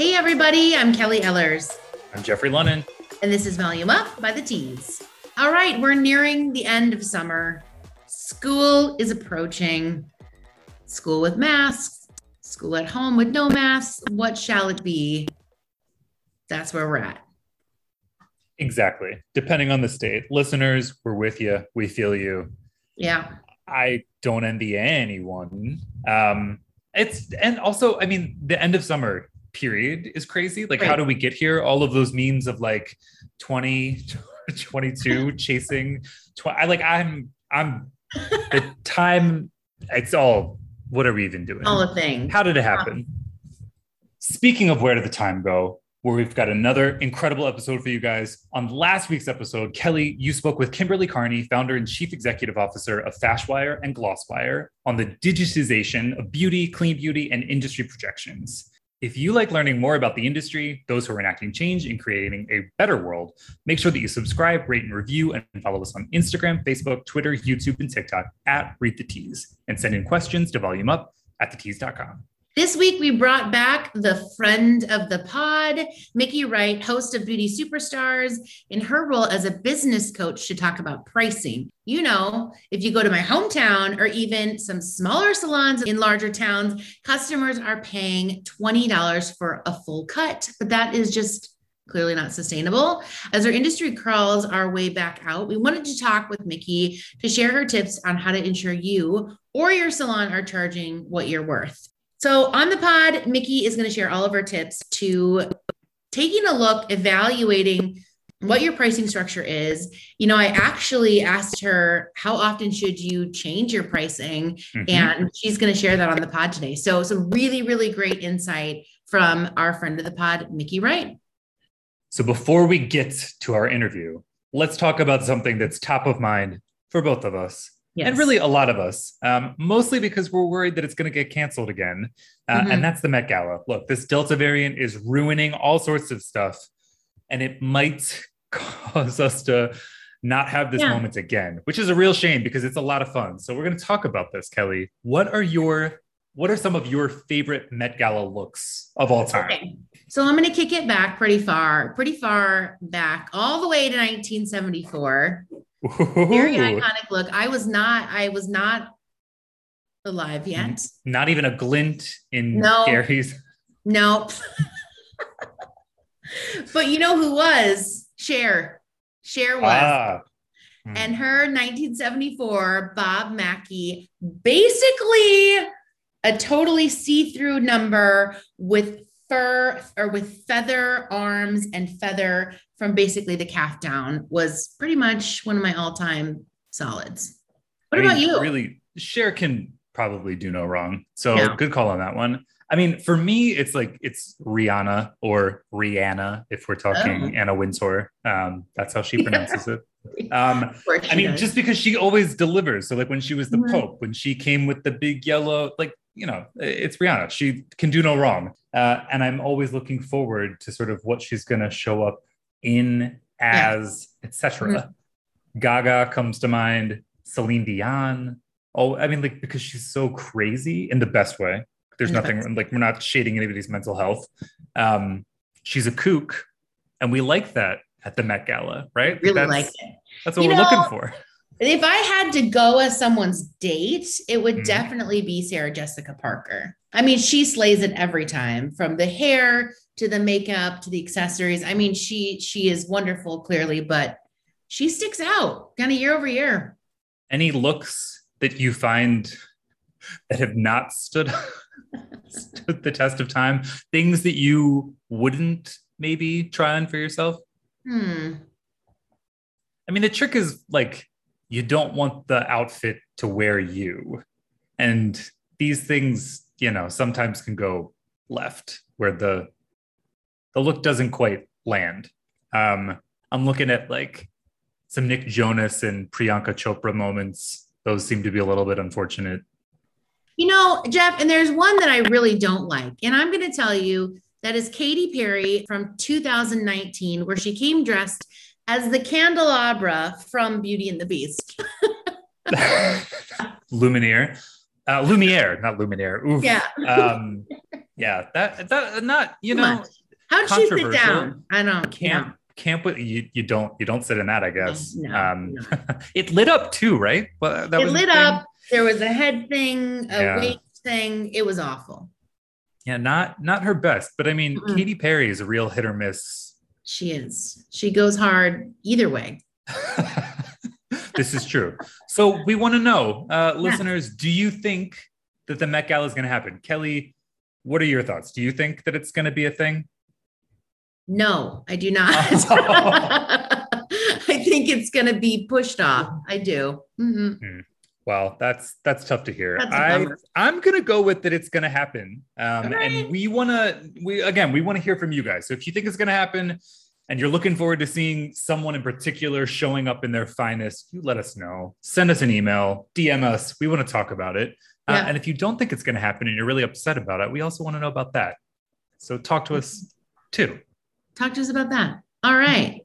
Hey, everybody, I'm Kelly Ellers. I'm Jeffrey Lunnan. And this is Volume Up by the Tease. All right, we're nearing the end of summer. School is approaching. School with masks, school at home with no masks. What shall it be? That's where we're at. Exactly. Depending on the state. Listeners, we're with you. We feel you. Yeah. I don't envy anyone. Um, it's and also, I mean, the end of summer period is crazy. Like, right. how do we get here? All of those memes of like 20, 22 chasing. Tw- I like. I'm. I'm. The time. It's all. What are we even doing? All a thing. How did it happen? Speaking of where did the time go? where we've got another incredible episode for you guys. On last week's episode, Kelly, you spoke with Kimberly Carney, founder and chief executive officer of Fashwire and Glosswire, on the digitization of beauty, clean beauty, and industry projections. If you like learning more about the industry, those who are enacting change and creating a better world, make sure that you subscribe, rate, and review, and follow us on Instagram, Facebook, Twitter, YouTube, and TikTok at Read the Tease, and send in questions to volume up at thetease.com. This week, we brought back the friend of the pod, Mickey Wright, host of Beauty Superstars, in her role as a business coach to talk about pricing. You know, if you go to my hometown or even some smaller salons in larger towns, customers are paying $20 for a full cut, but that is just clearly not sustainable. As our industry crawls our way back out, we wanted to talk with Mickey to share her tips on how to ensure you or your salon are charging what you're worth. So on the pod, Mickey is going to share all of our tips to taking a look, evaluating what your pricing structure is. You know, I actually asked her how often should you change your pricing, mm-hmm. and she's going to share that on the pod today. So some really, really great insight from our friend of the pod, Mickey Wright. So before we get to our interview, let's talk about something that's top of mind for both of us Yes. And really, a lot of us, um, mostly because we're worried that it's going to get canceled again. Uh, mm-hmm. And that's the Met Gala. Look, this Delta variant is ruining all sorts of stuff, and it might cause us to not have this yeah. moment again, which is a real shame because it's a lot of fun. So we're going to talk about this, Kelly. What are your what are some of your favorite Met Gala looks of all time? Okay. So I'm going to kick it back pretty far, pretty far back, all the way to 1974. Very iconic look. I was not, I was not alive yet. Not even a glint in no, Gary's. Nope. but you know who was? Cher. Cher was. Ah. And her 1974 Bob Mackie, basically a totally see-through number with fur or with feather arms and feather from basically the calf down was pretty much one of my all-time solids. What I about mean, you? Really, Cher can probably do no wrong. So yeah. good call on that one. I mean, for me, it's like it's Rihanna or Rihanna if we're talking oh. Anna Wintour. Um, that's how she pronounces it. Um, I mean, does. just because she always delivers. So, like when she was the mm-hmm. Pope, when she came with the big yellow, like you know, it's Rihanna. She can do no wrong. Uh, and I'm always looking forward to sort of what she's going to show up in as yeah. etc. Mm-hmm. Gaga comes to mind, Celine Dion. Oh, I mean, like because she's so crazy in the best way. There's nothing like we're not shading anybody's mental health. Um, she's a kook, and we like that at the Met Gala, right? Really that's, like it. That's what you we're know, looking for. If I had to go as someone's date, it would mm. definitely be Sarah Jessica Parker. I mean, she slays it every time from the hair to the makeup to the accessories. I mean, she she is wonderful clearly, but she sticks out kind of year over year. Any looks that you find that have not stood stood the test of time, things that you wouldn't maybe try on for yourself? Hmm. I mean, the trick is like you don't want the outfit to wear you. And these things, you know, sometimes can go left where the the look doesn't quite land. Um, I'm looking at like some Nick Jonas and Priyanka Chopra moments. Those seem to be a little bit unfortunate. You know, Jeff, and there's one that I really don't like. And I'm going to tell you that is Katy Perry from 2019, where she came dressed as the candelabra from Beauty and the Beast. Lumiere. Uh, Lumiere, not Luminaire. Oof. Yeah. um, Yeah, that that not you Come know on. How'd she sit down? I don't camp camp with you you don't you don't sit in that I guess. No, um, no. it lit up too, right? Well, that it was the lit thing. up. There was a head thing, a Yeah. weight thing. It was awful. Yeah, not not her best, but I mean, Mm-mm. Katy Perry is a real hit or miss. She is. She goes hard either way. this is true. So we want to know, uh, listeners, do you think that the Met Gala is going to happen? Kelly, what are your thoughts? Do you think that it's going to be a thing? No, I do not. I think it's going to be pushed off. I do. Mhm. Well, that's that's tough to hear. I. I'm gonna go with that. It's gonna happen, um, right. and we want to. We again, we want to hear from you guys. So if you think it's gonna happen, and you're looking forward to seeing someone in particular showing up in their finest, you let us know. Send us an email, DM us. We want to talk about it. Uh, and if you don't think it's gonna happen and you're really upset about it, we also want to know about that. So talk to us too. Talk to us about that. All right.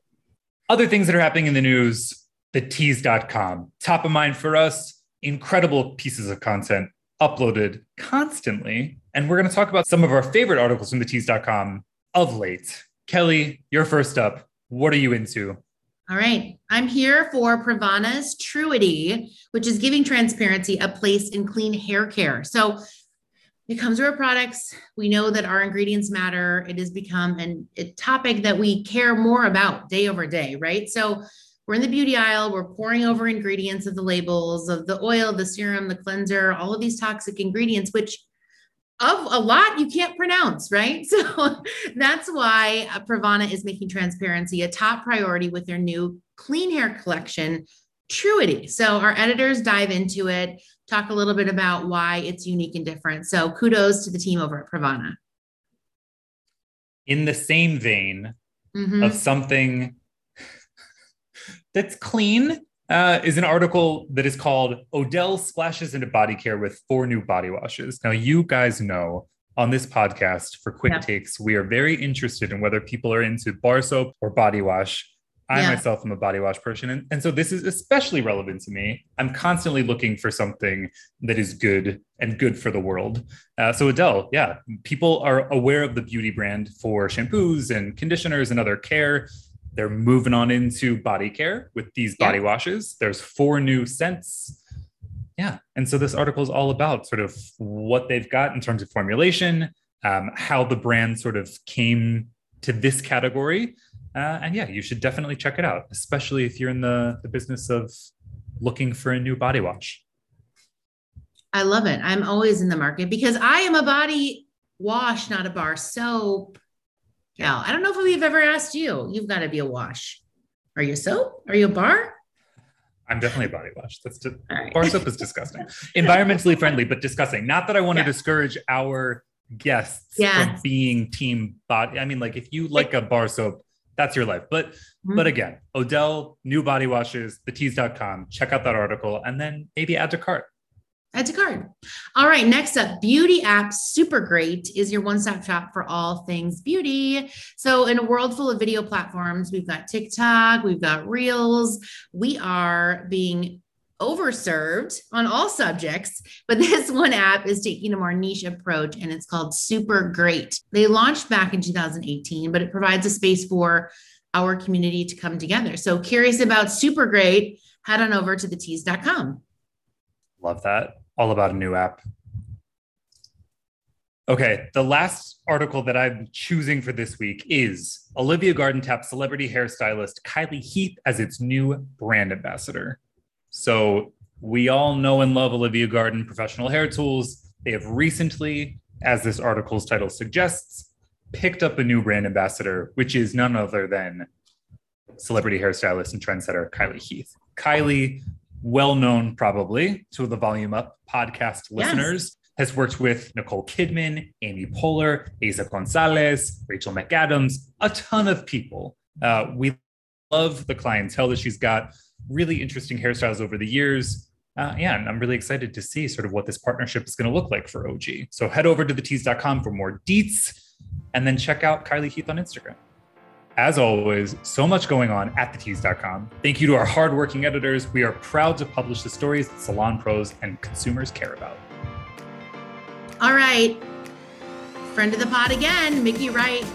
Other things that are happening in the news, the tease.com. Top of mind for us, incredible pieces of content uploaded constantly. And we're going to talk about some of our favorite articles from the tease.com of late. Kelly, you're first up. What are you into? All right. I'm here for Pravana's Truity, which is giving transparency a place in clean hair care. So it comes to our products. We know that our ingredients matter. It has become an, a topic that we care more about day over day, right? So we're in the beauty aisle, we're pouring over ingredients of the labels of the oil, the serum, the cleanser, all of these toxic ingredients, which of a lot you can't pronounce, right? So that's why uh, Pravana is making transparency a top priority with their new clean hair collection, Truity. So our editors dive into it, talk a little bit about why it's unique and different. So kudos to the team over at Pravana. In the same vein Mhm. of something that's clean, uh, is an article that is called Odele Splashes into Body Care with Four New Body Washes. Now, you guys know on this podcast for quick Yeah. takes, we are very interested in whether people are into bar soap or body wash. I Yeah. myself am a body wash person. And, and so this is especially relevant to me. I'm constantly looking for something that is good and good for the world. Uh, so, Odele, yeah, people are aware of the beauty brand for shampoos and conditioners and other care. They're moving on into body care with these Yeah. body washes. There's four new scents. Yeah. And so this article is all about sort of what they've got in terms of formulation, um, how the brand sort of came to this category. Uh, and yeah, you should definitely check it out, especially if you're in the, the business of looking for a new body wash. I love it. I'm always in the market because I am a body wash, not a bar soap. Gal, I don't know if we've ever asked you. You've got to be a wash. Are you a soap? Are you a bar? I'm definitely a body wash. That's right. bar soap is disgusting. Environmentally friendly, but disgusting. Not that I want Yeah. to discourage our guests Yes. from being team body. I mean, like if you like a bar soap, that's your life. But Mhm. but again, Odele, new body washes, thetease.com. Check out that article and then maybe add to cart. Add to cart. All right, next up, Beauty App Supergreat is your one stop shop for all things beauty. So, in a world full of video platforms, we've got TikTok, we've got Reels, we are being overserved on all subjects, but this one app is taking a more niche approach and it's called Supergreat. They launched back in 2018, but it provides a space for our community to come together. So, curious about Supergreat, head on over to thetease.com. Love that. All about a new app. Okay, the last article that I'm choosing for this week is Olivia Garden taps celebrity hairstylist Kylee Heath as its new brand ambassador. So we all know and love Olivia Garden professional hair tools. They have recently, as this article's title suggests, picked up a new brand ambassador, which is none other than celebrity hairstylist and trendsetter Kylee Heath. Kylee, well known probably to the Volume Up podcast listeners, has worked with Nicole Kidman, Amy Poehler, Eiza Gonzalez, Rachel McAdams, a ton of people. Uh, we love the clientele that she's got, really interesting hairstyles over the years. Uh, yeah, and I'm really excited to see sort of what this partnership is going to look like for OG. So head over to thetease.com for more deets and then check out Kylee Heath on Instagram. As always, so much going on at thetease.com. Thank you to our hardworking editors. We are proud to publish the stories that salon pros and consumers care about. All right. Friend of the pod again, Mickey Wright.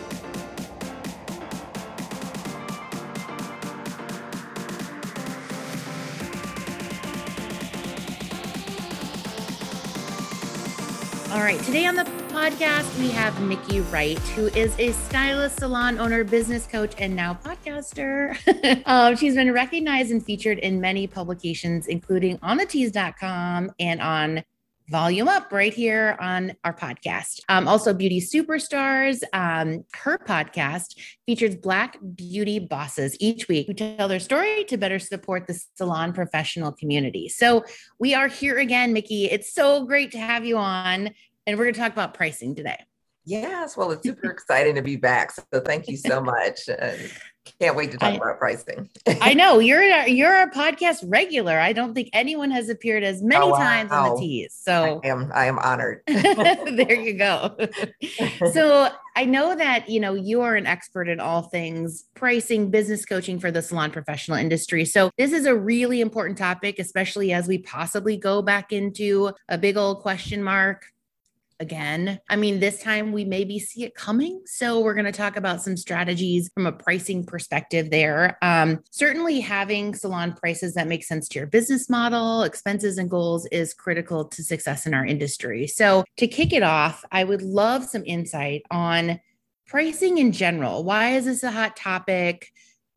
All right, today on the podcast, we have Mickey Wright, who is a stylist, salon owner, business coach, and now podcaster. um, she's been recognized and featured in many publications, including on thetease.com and on volume up right here on our podcast. Um, also, Beauty Superstars. Um, her podcast features Black beauty bosses each week who tell their story to better support the salon professional community. So we are here again, Mickey. It's so great to have you on. And we're going to talk about pricing today. Yes, well, it's super exciting to be back. So thank you so much. Can't wait to talk I, about pricing. I know you're a, you're a podcast regular. I don't think anyone has appeared as many oh, wow. times on the tease. So I am I am honored. there you go. so I know that you know you are an expert in all things pricing, business coaching for the salon professional industry. So this is a really important topic, especially as we possibly go back into a big old question mark again. I mean, this time we maybe see it coming. So we're going to talk about some strategies from a pricing perspective there. Um, certainly, having salon prices that make sense to your business model, expenses, and goals is critical to success in our industry. So to kick it off, I would love some insight on pricing in general. Why is this a hot topic?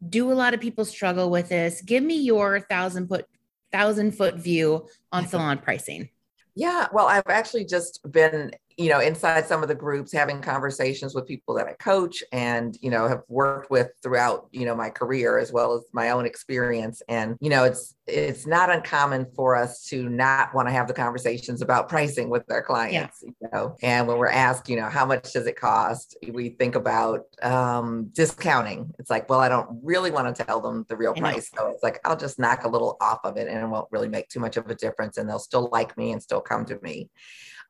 Do a lot of people struggle with this? Give me your thousand foot thousand foot view on salon pricing. Yeah, well, I've actually just been you know, inside some of the groups, having conversations with people that I coach and, you know, have worked with throughout, you know, my career as well as my own experience. And, you know, it's, it's not uncommon for us to not want to have the conversations about pricing with our clients, yeah. you know, and when we're asked, you know, how much does it cost? We think about um, discounting. It's like, well, I don't really want to tell them the real price. So it's like, I'll just knock a little off of it and it won't really make too much of a difference. And they'll still like me and still come to me.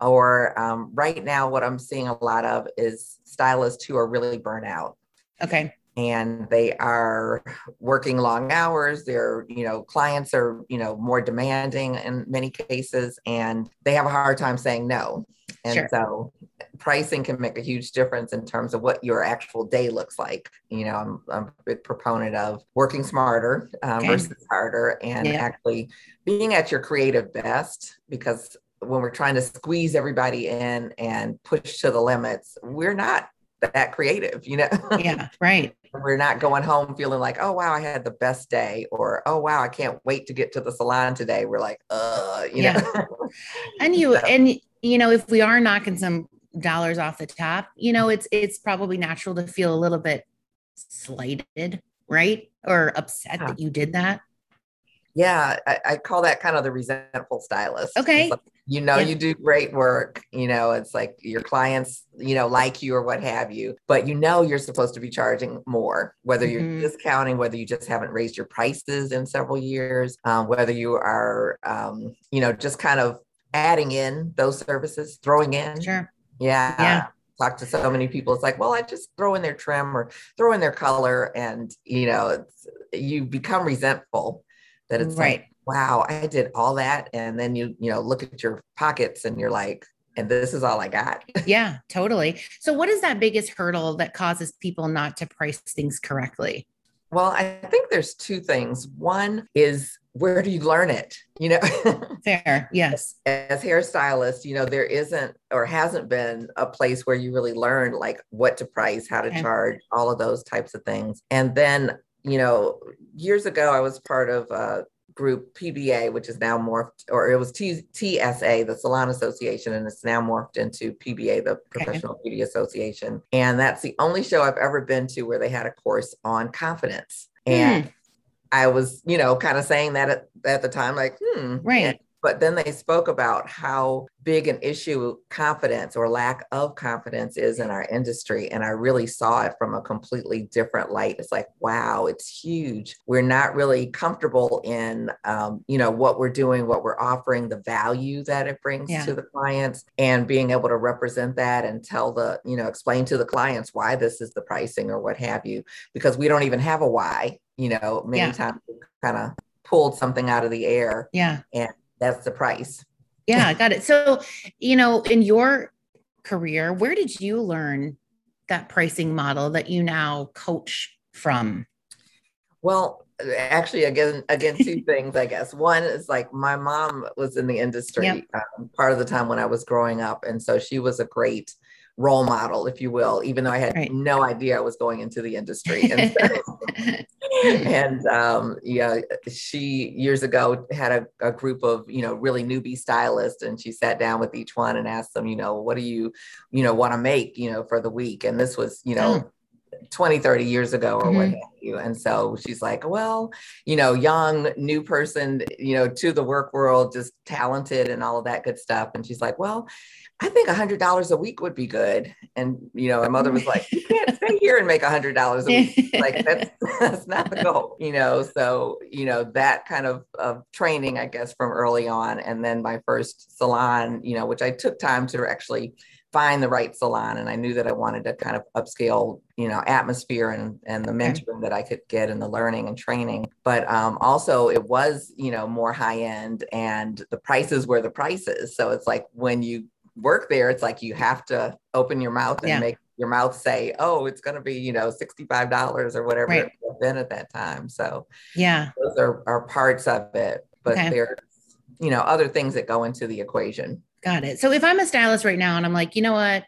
Or um, right now, what I'm seeing a lot of is stylists who are really burnt out. Okay. And they are working long hours. Their, you know, clients are, you know, more demanding in many cases, and they have a hard time saying no. And sure. so pricing can make a huge difference in terms of what your actual day looks like. You know, I'm, I'm a big proponent of working smarter um, okay. versus harder and yeah. actually being at your creative best because when we're trying to squeeze everybody in and push to the limits, we're not that creative, you know? Yeah, right. we're not going home feeling like, oh, wow, I had the best day, or oh, wow, I can't wait to get to the salon today. We're like, uh, you yeah. know? and you, so. and, you know, if we are knocking some dollars off the top, you know, it's, it's probably natural to feel a little bit slighted, right? Or upset yeah. that you did that. Yeah, I, I, call that kind of the resentful stylist. Okay. Like, you know, yeah. you do great work. You know, it's like your clients, you know, like you or what have you, but you know, you're supposed to be charging more, whether you're mm-hmm. discounting, whether you just haven't raised your prices in several years, um, whether you are, um, you know, just kind of adding in those services, throwing in. Sure. Yeah. Yeah talk to so many people it's like well i just throw in their trim or throw in their color and you know you become resentful that it's right. like, wow, I did all that. And then you, you know, look at your pockets and you're like, and this is all I got. yeah, totally. So what is that biggest hurdle that causes people not to price things correctly? Well, I think there's two things. One is where do you learn it? You know, fair, yes. As hairstylist, you know, there isn't or hasn't been a place where you really learn like what to price, how to okay. charge, all of those types of things. And then you know, years ago, I was part of a group PBA, which is now morphed, or it was T- TSA, the Salon Association, and it's now morphed into PBA, the Professional okay. Beauty Association. And that's the only show I've ever been to where they had a course on confidence. And mm. I was, you know, kind of saying that at, at the time, like, hmm. Right. But then they spoke about how big an issue confidence or lack of confidence is in our industry. And I really saw it from a completely different light. It's like, wow, it's huge. We're not really comfortable in, um, you know, what we're doing, what we're offering, the value that it brings yeah. to the clients, and being able to represent that and tell the, you know, explain to the clients why this is the pricing or what have you, because we don't even have a why. You know, many yeah. times kind of pulled something out of the air. Yeah. And that's the price. Yeah, got it. So, you know, in your career, where did you learn that pricing model that you now coach from? Well, actually, again, again, two things, I guess. One is like my mom was in the industry yep. um, part of the time when I was growing up, and so she was a great role model, if you will, even though I had right. no idea I was going into the industry. And, so, and um, yeah, she years ago had a, a, group of, you know, really newbie stylists and she sat down with each one and asked them, you know, what do you, you know, want to make, you know, for the week? And this was, you know, oh. 20 30 years ago or mm-hmm. what have you and so she's like well you know young new person you know to the work world just talented and all of that good stuff and she's like well I think a hundred dollars a week would be good. And you know, my mother was like, you can't stay here and make a hundred dollars a week. like that's that's not the goal, you know. So, you know, that kind of, of training, I guess, from early on. And then my first salon, you know, which I took time to actually find the right salon. And I knew that I wanted to kind of upscale, you know, atmosphere and and the mentoring that I could get and the learning and training. But um, also it was, you know, more high end and the prices were the prices. So it's like when you work there, it's like you have to open your mouth and yeah. make your mouth say, "Oh, it's going to be you know sixty five dollars or whatever right. it's been at that time." So yeah, those are, are parts of it, but okay. there's you know other things that go into the equation. Got it. So if I'm a stylist right now and I'm like, you know what,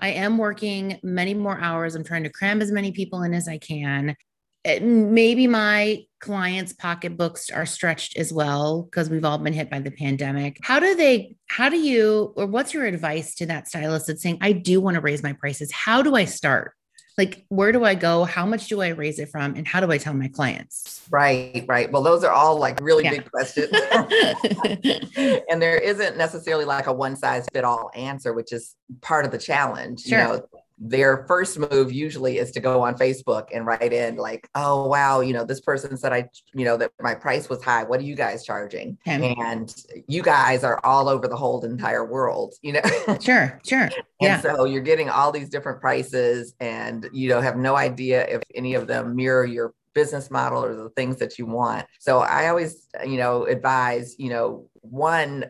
I am working many more hours. I'm trying to cram as many people in as I can. Eh, maybe my clients pocketbooks are stretched as well because we've all been hit by the pandemic. How do they how do you or what's your advice to that stylist that's saying i do want to raise my prices. How do i start like where do i go? How much do i raise it from? And how do i tell my clients? Right right. Well those are all like really yeah. big questions. And there isn't necessarily like a one size fit all answer which is part of the challenge sure. you know their first move usually is to go on Facebook and write in like, oh wow, you know, this person said I, you know, that my price was high. What are you guys charging? Okay. And you guys are all over the whole entire world, you know. Sure, sure. Yeah. And so you're getting all these different prices and you know have no idea if any of them mirror your business model or the things that you want. So I always, you know, advise, you know, one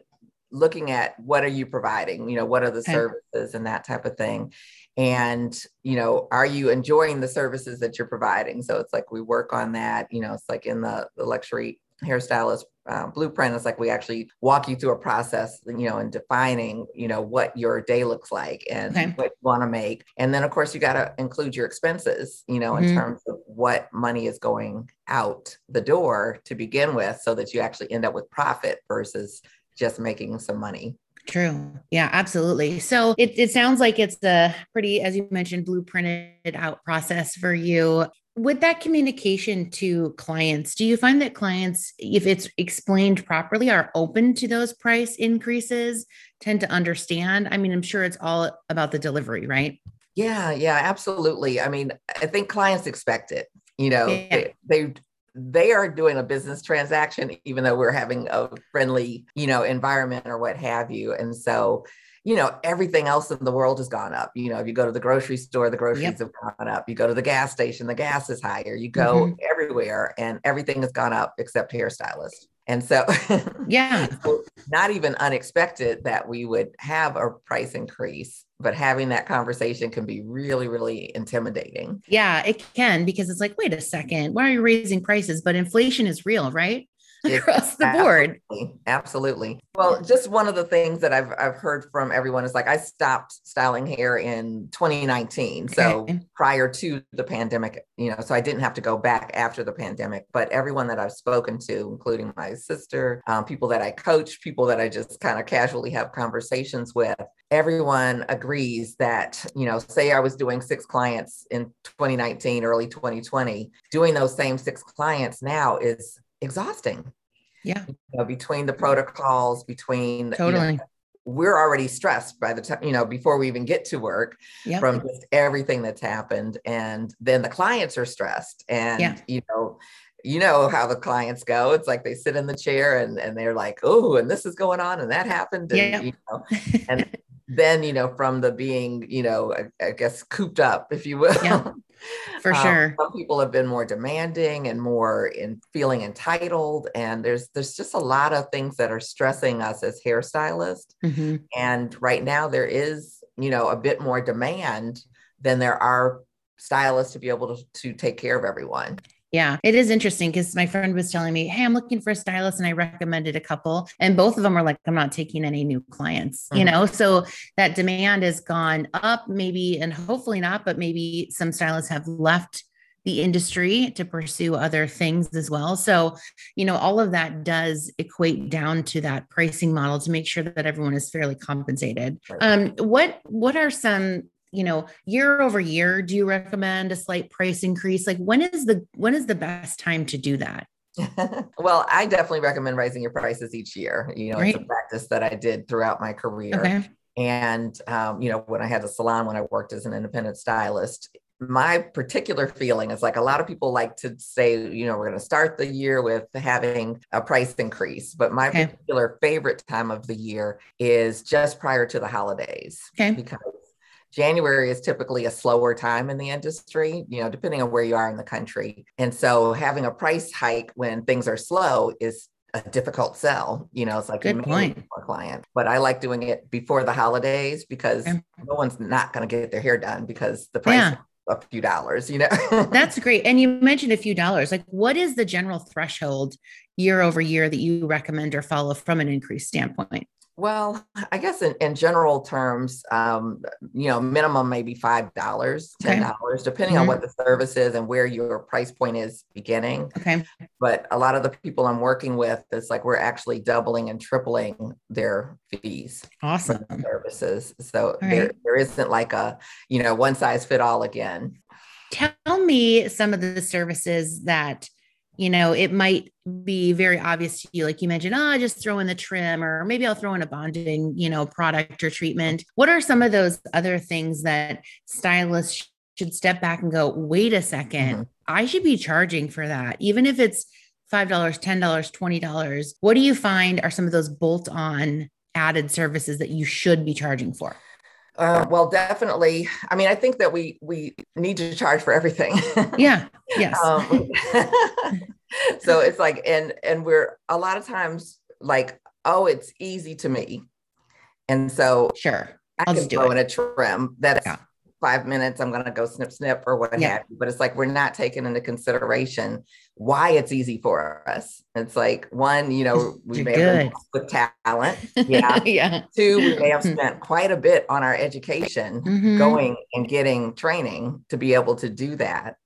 looking at what are you providing you know what are the okay. services and that type of thing and you know are you enjoying the services that you're providing so it's like we work on that you know it's like in the, the luxury hairstylist uh, blueprint it's like we actually walk you through a process you know in defining you know what your day looks like and okay. what you want to make and then of course you got to include your expenses you know mm-hmm. in terms of what money is going out the door to begin with so that you actually end up with profit versus just making some money True. Yeah, absolutely. So it, it sounds like it's a pretty, as you mentioned, blueprinted out process for you. With that communication to clients, do you find that clients, if it's explained properly, are open to those price increases, tend to understand? I mean, I'm sure it's all about the delivery, right? Yeah, yeah, absolutely. I mean, I think clients expect it. You know, yeah. they, they they are doing a business transaction even though we're having a friendly you know environment or what have you. And so you know everything else in the world has gone up. You know if you go to the grocery store the groceries yep. have gone up. You go to the gas station the gas is higher. You go mm-hmm. everywhere and everything has gone up except hairstylist and so, yeah, not even unexpected that we would have a price increase, but having that conversation can be really, really intimidating. Yeah, it can because it's like, wait a second, why are you raising prices? But inflation is real, right? Across the board. Absolutely. Absolutely. Well, just one of the things that I've I've heard from everyone is like I stopped styling hair in 2019. So okay. prior to the pandemic, you know, so I didn't have to go back after the pandemic. But everyone that I've spoken to, including my sister, um, people that I coach, people that I just kind of casually have conversations with, everyone agrees that, you know, say I was doing six clients in 2019, early 2020, doing those same six clients now is exhausting. Yeah. You know, between the protocols, between totally. You know, we're already stressed by the time, you know, before we even get to work yep. from just everything that's happened. And then the clients are stressed. And, yeah. you know, you know how the clients go. It's like they sit in the chair and, and they're like, oh, and this is going on and that happened. And, yeah. you know, and then, you know, from the being, you know, I, I guess cooped up, if you will, yeah. for um, sure some people have been more demanding and more in feeling entitled and there's there's just a lot of things that are stressing us as hairstylists mm-hmm. and right now there is you know, a bit more demand than there are stylists to be able to, to take care of everyone. Yeah, it is interesting because my friend was telling me, Hey, I'm looking for a stylist, and I recommended a couple, and both of them were like, I'm not taking any new clients, mm-hmm. you know? So that demand has gone up, maybe, and hopefully not, but maybe some stylists have left the industry to pursue other things as well. So, you know, all of that does equate down to that pricing model to make sure that everyone is fairly compensated. Um, what what are some you know year over year do you recommend a slight price increase like when is the when is the best time to do that well i definitely recommend raising your prices each year you know right. it's a practice that i did throughout my career okay. and um, you know when i had a salon when i worked as an independent stylist my particular feeling is like a lot of people like to say, you know, we're going to start the year with having a price increase. But my okay. particular favorite time of the year is just prior to the holidays. Okay. Because January is typically a slower time in the industry, you know, depending on where you are in the country. And so having a price hike when things are slow is a difficult sell. You know, it's like good point for client. But I like doing it before the holidays because okay. no one's not going to get their hair done because the price yeah. a few dollars, you know. That's great. And you mentioned a few dollars. Like what is the general threshold year over year that you recommend or follow from an increase standpoint? Well, I guess in, in general terms, um, you know, minimum maybe five dollars, ten dollars, okay. depending mm-hmm. on what the service is and where your price point is beginning. Okay. But a lot of the people I'm working with, it's like we're actually doubling and tripling their fees. Awesome. services. So right. there, there isn't like a, you know, one size fit all again. Tell me some of the services that you know, it might be very obvious to you, like you mentioned, oh, just throw in the trim, or maybe I'll throw in a bonding, you know, product or treatment. What are some of those other things that stylists should step back and go, wait a 2nd mm-hmm. I should be charging for that, even if it's $5, $10, $20. What do you find are some of those bolt on added services that you should be charging for? Uh, well, definitely. I mean, I think that we we need to charge for everything. yeah. Yes. Um, so it's like, and and we're a lot of times like, oh, it's easy to me, and so sure, I'll I can throw in a trim. That's yeah five minutes, I'm going to go snip, snip, or what yeah. have you. But it's like we're not taking into consideration why it's easy for us. It's like one, you know, we You're may good. have with talent. Yeah. yeah. Two, we may have spent quite a bit on our education mm-hmm. going and getting training to be able to do that.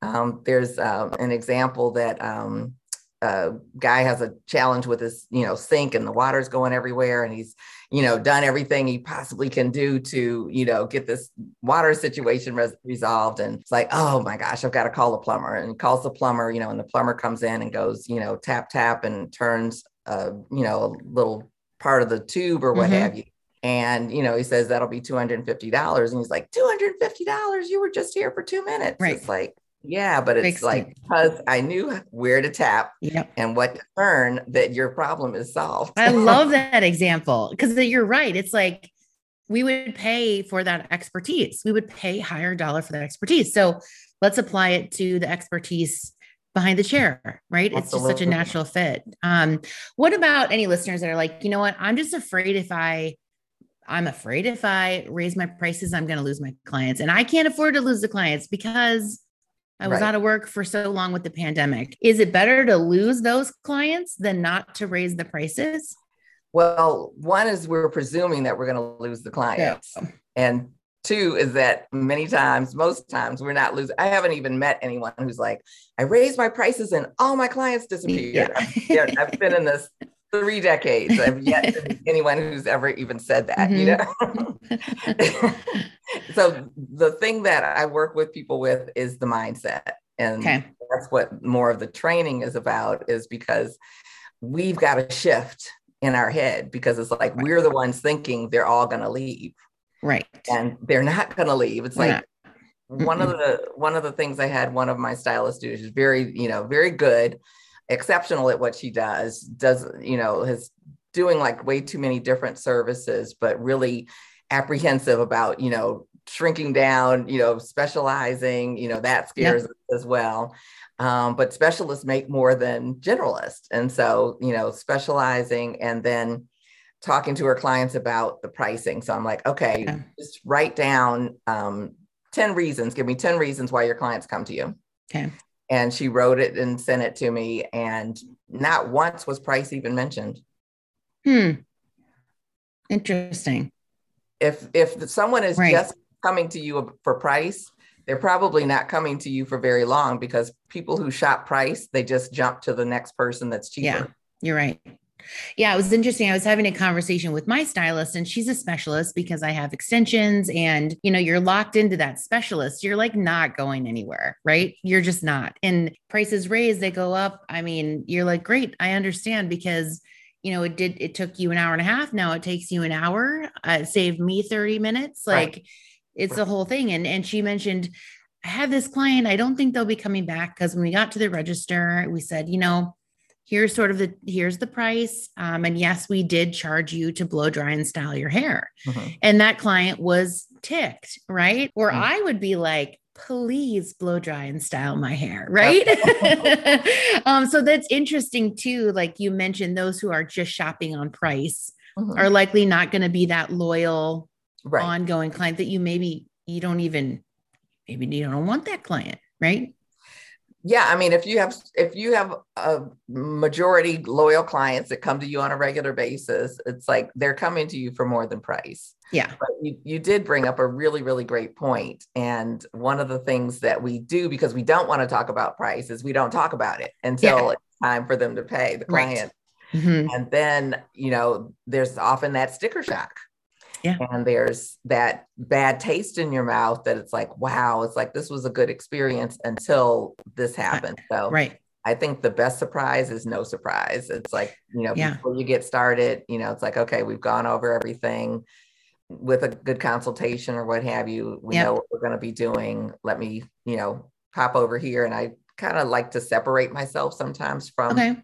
Um, there's uh, an example that um, a guy has a challenge with his, you know, sink and the water's going everywhere and he's you know, done everything he possibly can do to, you know, get this water situation res- resolved. And it's like, oh my gosh, I've got to call a plumber and calls the plumber, you know, and the plumber comes in and goes, you know, tap, tap and turns, uh, you know, a little part of the tube or what mm-hmm. have you. And, you know, he says that'll be $250. And he's like, $250? You were just here for two minutes. Right. It's like, yeah, but it's like because I knew where to tap yep. and what to turn that your problem is solved. I love that example because you're right. It's like we would pay for that expertise. We would pay higher dollar for that expertise. So let's apply it to the expertise behind the chair, right? Absolutely. It's just such a natural fit. Um, what about any listeners that are like, you know what? I'm just afraid if I I'm afraid if I raise my prices, I'm going to lose my clients. And I can't afford to lose the clients because I was right. out of work for so long with the pandemic. Is it better to lose those clients than not to raise the prices? Well, one is we're presuming that we're going to lose the clients. Yeah. And two is that many times, most times, we're not losing. I haven't even met anyone who's like, I raised my prices and all my clients disappeared. Yeah. I've, I've been in this three decades. I've yet to meet anyone who's ever even said that, mm-hmm. you know? so the thing that I work with people with is the mindset. And okay. that's what more of the training is about, is because we've got to shift in our head because it's like right. we're the ones thinking they're all going to leave. Right. And they're not going to leave. It's like one of the one of the things I had one of my stylists do is very, you know, very good exceptional at what she does does you know is doing like way too many different services but really apprehensive about you know shrinking down you know specializing you know that scares yep. as well um, but specialists make more than generalists and so you know specializing and then talking to her clients about the pricing. So I'm like, okay, okay. just write down um, 10 reasons. Give me 10 reasons why your clients come to you. Okay. And she wrote it and sent it to me. And not once was price even mentioned. Hmm. Interesting. If if someone is right. just coming to you for price, they're probably not coming to you for very long because people who shop price, they just jump to the next person that's cheaper. Yeah, you're right. Yeah, it was interesting. I was having a conversation with my stylist, and she's a specialist because I have extensions, and you know, you're locked into that specialist. You're like not going anywhere, right? You're just not. And prices raise, they go up. I mean, you're like, great, I understand because you know, it did, it took you an hour and a half. Now it takes you an hour. Uh, saved me 30 minutes. Like right. it's right. the whole thing. And, and she mentioned, I have this client. I don't think they'll be coming back because when we got to the register, we said, you know, here's sort of the here's the price um, and yes we did charge you to blow dry and style your hair mm-hmm. and that client was ticked right or mm-hmm. i would be like please blow dry and style my hair right um, so that's interesting too like you mentioned those who are just shopping on price mm-hmm. are likely not going to be that loyal right. ongoing client that you maybe you don't even maybe you don't want that client right yeah i mean if you have if you have a majority loyal clients that come to you on a regular basis it's like they're coming to you for more than price yeah but you, you did bring up a really really great point and one of the things that we do because we don't want to talk about price is we don't talk about it until yeah. it's time for them to pay the client right. mm-hmm. and then you know there's often that sticker shock yeah. And there's that bad taste in your mouth that it's like, wow, it's like this was a good experience until this uh, happened. So right. I think the best surprise is no surprise. It's like, you know, yeah. before you get started, you know, it's like, okay, we've gone over everything with a good consultation or what have you. We yep. know what we're going to be doing. Let me, you know, pop over here. And I kind of like to separate myself sometimes from okay.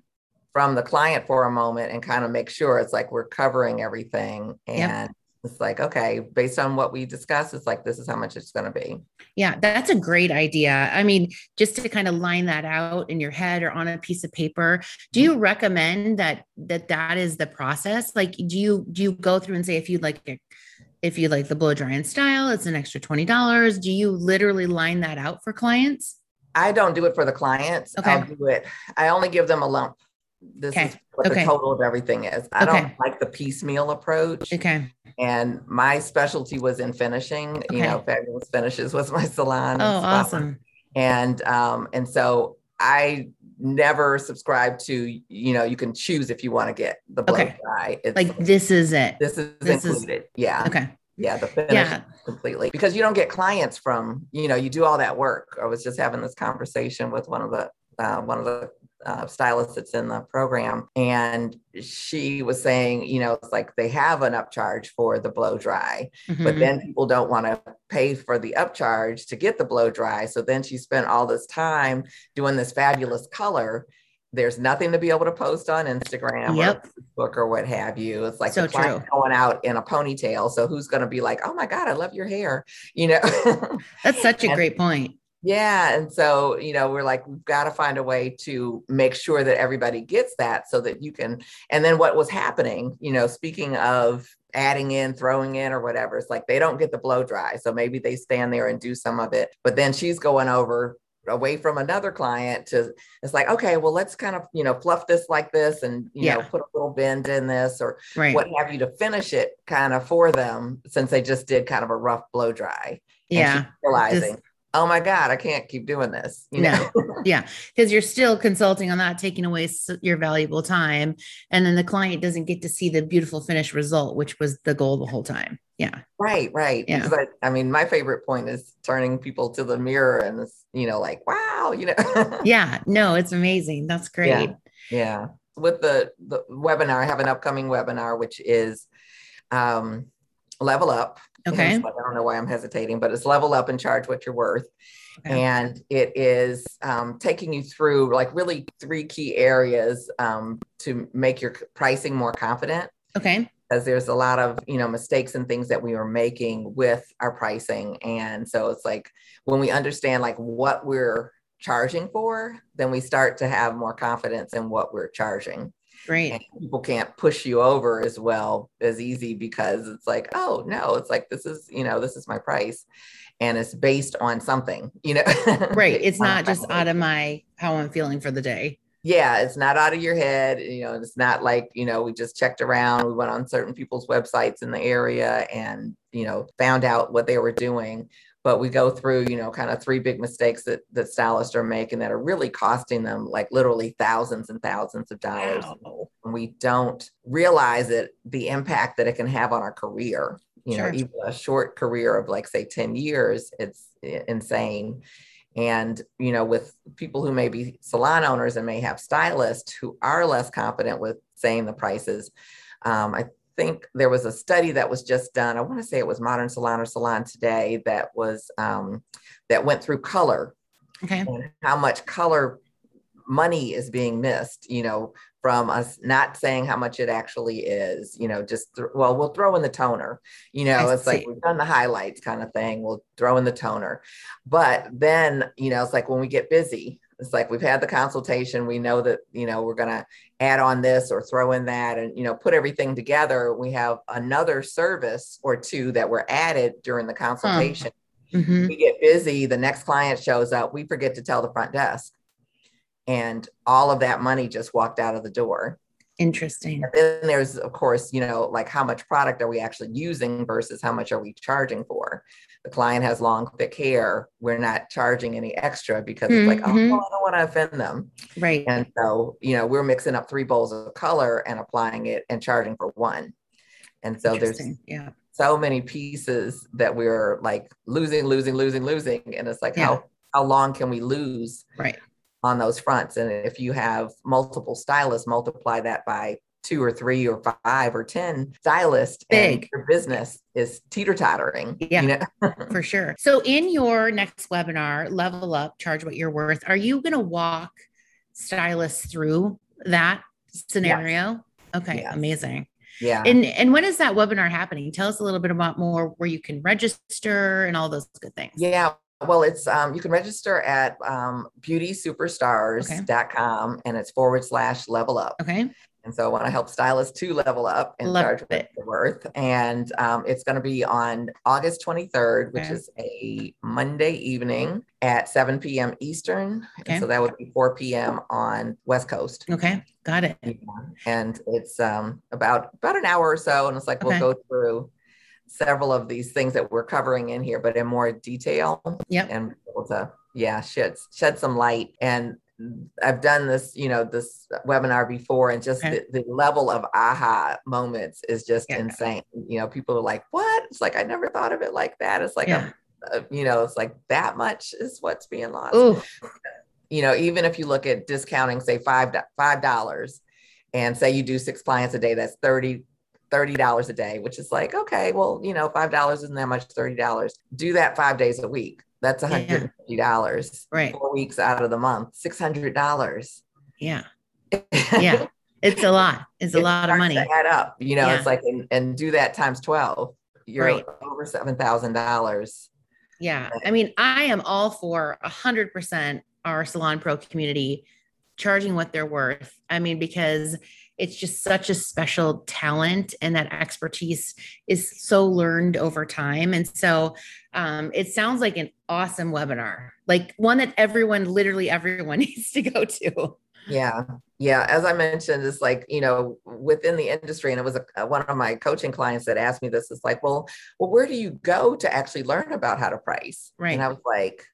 from the client for a moment and kind of make sure it's like we're covering everything and yep it's like okay based on what we discussed it's like this is how much it's going to be. Yeah that's a great idea. I mean just to kind of line that out in your head or on a piece of paper do you recommend that that that is the process? Like do you do you go through and say if you'd like if you like the blow dry and style it's an extra $20 do you literally line that out for clients? I don't do it for the clients. Okay. i'll do it i only give them a lump this okay. is what okay. the total of everything is. I okay. don't like the piecemeal approach. Okay. And my specialty was in finishing. Okay. You know, fabulous finishes was my salon. Oh, awesome. And um, and so I never subscribe to, you know, you can choose if you want to get the blow okay. dry. It's, like this is it. This is this included. Is, yeah. Okay. Yeah, the finish yeah. completely because you don't get clients from, you know, you do all that work. I was just having this conversation with one of the uh, one of the uh, stylist that's in the program, and she was saying, you know, it's like they have an upcharge for the blow dry, mm-hmm. but then people don't want to pay for the upcharge to get the blow dry. So then she spent all this time doing this fabulous color. There's nothing to be able to post on Instagram yep. or Facebook or what have you. It's like so going out in a ponytail. So who's going to be like, oh my God, I love your hair? You know, that's such a and, great point. Yeah. And so, you know, we're like, we've got to find a way to make sure that everybody gets that so that you can. And then what was happening, you know, speaking of adding in, throwing in, or whatever, it's like they don't get the blow dry. So maybe they stand there and do some of it. But then she's going over away from another client to it's like okay well let's kind of you know fluff this like this and you yeah. know put a little bend in this or right. what have you to finish it kind of for them since they just did kind of a rough blow dry yeah realizing oh my god i can't keep doing this you know? Yeah because you're still consulting on that taking away your valuable time and then the client doesn't get to see the beautiful finished result which was the goal the whole time. Yeah. Right right yeah. but i mean my favorite point is turning people to the mirror and you know like wow you know? Yeah no it's amazing that's great. yeah. yeah. With the the webinar i have an upcoming webinar which is um level up Okay. Like, I don't know why I'm hesitating, but it's level up and charge what you're worth. Okay. And it is um, taking you through like really three key areas um, to make your pricing more confident. Okay. Because there's a lot of you know mistakes and things that we are making with our pricing, and so it's like when we understand like what we're charging for, then we start to have more confidence in what we're charging. Right. And people can't push you over as well as easy because it's like, oh no, it's like this is, you know, this is my price. And it's based on something, you know. right. It's not just out of my how I'm feeling for the day yeah, it's not out of your head. You know, it's not like, you know, we just checked around, we went on certain people's websites in the area and, you know, found out what they were doing. But we go through, you know, kind of three big mistakes that, that stylists are making that are really costing them like literally thousands and thousands of dollars. Wow. And we don't realize it, the impact that it can have on our career. You sure. know, even a short career of like, say, 10 years, it's insane and, you know, with people who may be salon owners and may have stylists who are less confident with saying the prices, um, I think there was a study that was just done. I want to say it was Modern Salon or Salon Today that was um, that went through color. Okay. how much color money is being missed, you know, from us not saying how much it actually is, you know, just, th- well, we'll throw in the toner, you know, I it's see. like we've done the highlights kind of thing. We'll throw in the toner. But then, you know, it's like when we get busy, it's like we've had the consultation. We know that, you know, we're going to add on this or throw in that and, you know, put everything together. We have another service or two that were added during the consultation. Mm-hmm. We get busy. The next client shows up. We forget to tell the front desk and all of that money just walked out of the door interesting and then there's of course you know like how much product are we actually using versus how much are we charging for the client has long thick hair we're not charging any extra because mm-hmm. it's like oh mm-hmm. i don't want to offend them right and so you know we're mixing up three bowls of color and applying it and charging for one and so there's yeah so many pieces that we're like losing losing losing losing and it's like yeah. how how long can we lose right on those fronts. And if you have multiple stylists, multiply that by two or three or five or 10 stylists Big. and your business is teeter tottering. Yeah, you know? for sure. So in your next webinar, level up, charge what you're worth, are you going to walk stylists through that scenario? Yes. Okay, yes. amazing. Yeah. And and when is that webinar happening? Tell us a little bit about more where you can register and all those good things. Yeah. Well, it's um, you can register at um, beautysuperstars.com okay. and it's forward slash level up. Okay. And so I want to help stylists to level up and Love charge it. worth. And um, it's going to be on August 23rd, which okay. is a Monday evening at 7 p.m. Eastern. Okay. so that would be 4 p.m. on West Coast. Okay. Got it. Yeah. And it's um, about about an hour or so. And it's like okay. we'll go through several of these things that we're covering in here, but in more detail. Yep. And able to, yeah, shed shed some light. And I've done this, you know, this webinar before, and just okay. the, the, level of aha moments is just yeah. insane. You know, people are like, "What?" It's like I never thought of it like that. It's like, yeah. a, a, you know, it's like that much is what's being lost. Ooh. You know, even if you look at discounting, say five five dollars, and say you do six clients a day, that's thirty $30 a day, which is like, okay, well, you know, $5 isn't that much, $30. Do that five days a week. That's $150. Yeah. Right. Four weeks out of the month, $600. Yeah. Yeah. it's a lot. It's a lot of money. add up, you know, yeah. it's like, and, and, do that times 12. You're right. over $7,000. Yeah. I mean, I am all for a hundred percent our salon pro community charging what they're worth. I mean, because it's just such a special talent and that expertise is so learned over time. And so um, it sounds like an awesome webinar like one that everyone literally everyone needs to go to. Yeah. Yeah. As i mentioned it's like you know within the industry and it was a, one of my coaching clients that asked me this it's like well well where do you go to actually learn about how to price? Right. And i was like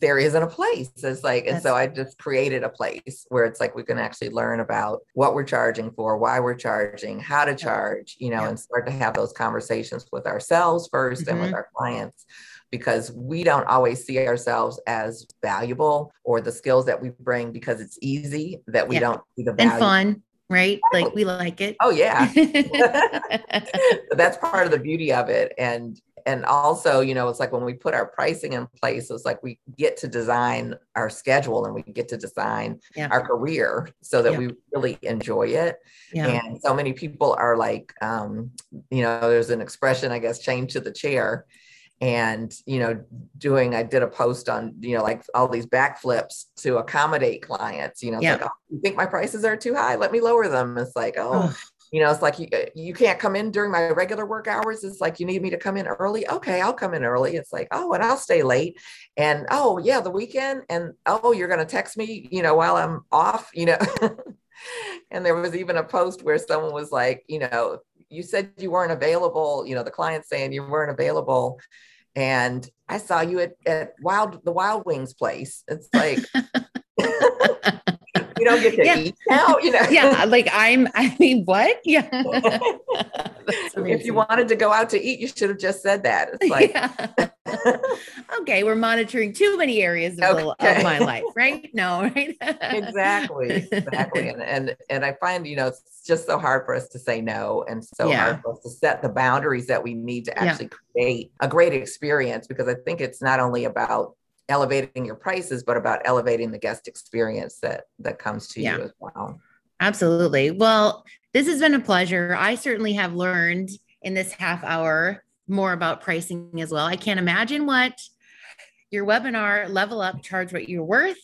there isn't a place. It's like, and so I just created a place where it's like we can actually learn about what we're charging for, why we're charging, how to charge, you know, yeah. and start to have those conversations with ourselves 1st mm-hmm. and with mm-hmm. our clients because we don't always see ourselves as valuable or the skills that we bring because it's easy that we yeah. don't see the value. And fun right? Like we like it. Oh yeah. That's part of the beauty of it. And and also, you know, it's like when we put our pricing in place, it's like we get to design our schedule and we get to design yeah. our career so that yeah. we really enjoy it. Yeah. And so many people are like, um, you know, there's an expression, I guess, chained to the chair. and you know doing i did a post on you know like all these backflips to accommodate clients you know yeah. like oh, you think my prices are too high let me lower them it's like oh you know it's like you, uh, you can't come in during my regular work hours. It's like you need me to come in early? Okay i'll come in early. It's like oh and i'll stay late. And oh yeah the weekend? And oh you're going to text me you know while i'm off? You know? And there was even a post where someone was like you know you said you weren't available you know the client saying you weren't available. And I saw you at, at Wild the Wild Wings place. It's like you don't get to yeah. eat now, you know. yeah, like I'm I mean, what? Yeah. if you wanted to go out to eat, you should have just said that. It's like yeah. okay, we're monitoring too many areas of, okay. of my life, right? No, right? exactly. Exactly. And, and and I find, you know, it's just so hard for us to say no and so yeah. hard for us to set the boundaries that we need to actually yeah. create a great experience because I think it's not only about elevating your prices, but about elevating the guest experience that that comes to yeah. you as well. Absolutely. Well, this has been a pleasure. I certainly have learned in this half hour more about pricing as well. I can't imagine what your webinar level up charge what you're worth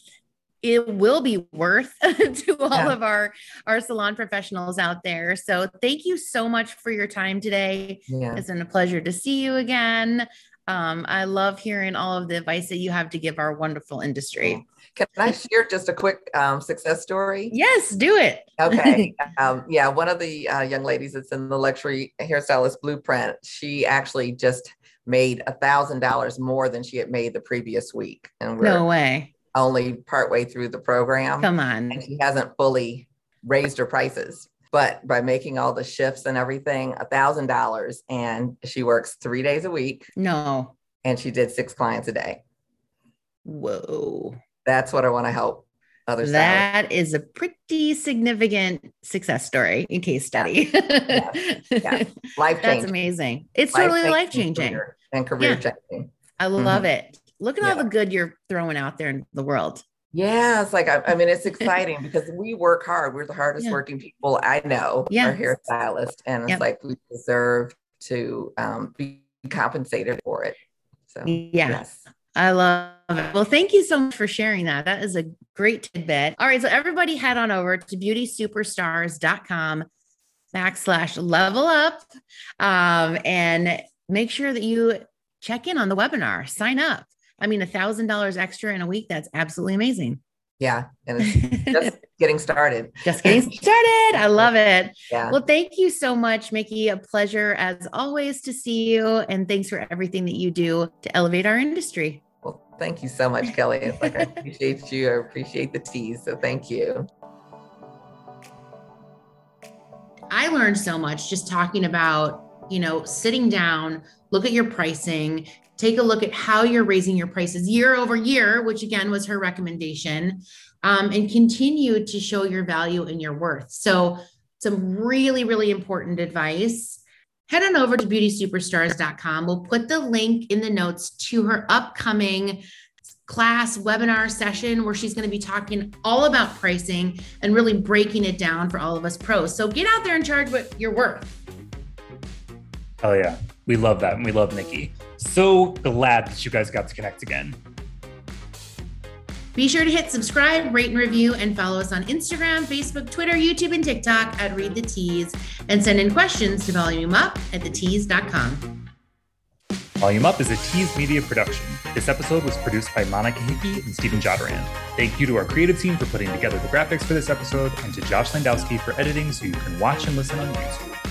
it will be worth to all yeah. of our our salon professionals out there so thank you so much for your time today yeah. it's been a pleasure to see you again um, i love hearing all of the advice that you have to give our wonderful industry can i share just a quick um, success story yes do it okay um, yeah one of the uh, young ladies that's in the luxury hairstylist blueprint she actually just made a thousand dollars more than she had made the previous week and no way only partway through the program. Come on. And she hasn't fully raised her prices. But by making all the shifts and everything, a thousand dollars, and she works three days a week. No. And she did six clients a day. Whoa. That's what I want to help others. That is a pretty significant success story in case study. Yeah. yeah. Life. That's amazing. It's life totally life changing and career yeah. changing. I love mm-hmm. it. Look at all the good you're throwing out there in the world. Yeah, it's like I, I mean, it's exciting because we work hard. We're the hardest yeah. working people I know. Yeah, our hairstylist, and it's yep. like we deserve to um, be compensated for it. So yeah. yes. I love it. Well, thank you so much for sharing that. That is a great tidbit. All right. So everybody head on over to beautysuperstars.com backslash level up um, and make sure that you check in on the webinar, sign up. I mean, a thousand dollars extra in a week, that's absolutely amazing. Yeah. And it's just getting started. Just getting started. I love it. Yeah. Well, thank you so much, Mickey. A pleasure as always to see you. And thanks for everything that you do to elevate our industry. Well, thank you so much, Kelly. It's like I appreciate you. I appreciate the tease. So thank you. I learned so much just talking about, you know, sitting down, look at your pricing, take a look at how you're raising your prices year over year, which again was her recommendation, um, and continue to show your value and your worth. So, some really, really important advice. Head on over to beautysuperstars.com. We'll put the link in the notes to her upcoming class webinar session where she's going to be talking all about pricing and really breaking it down for all of us pros. So get out there and charge what you're worth. Oh, yeah. We love that. And we love Nikki. So glad that you guys got to connect again. Be sure to hit subscribe, rate, and review, and follow us on Instagram, Facebook, Twitter, YouTube, and TikTok at Read the Tease, and send in questions to volume up at thetease.com. Volume Up is a Tease Media production. This episode was produced by Monica Hickey and Stephen Jodarand. Thank you to our creative team for putting together the graphics for this episode, and to Josh Landowski for editing so you can watch and listen on YouTube.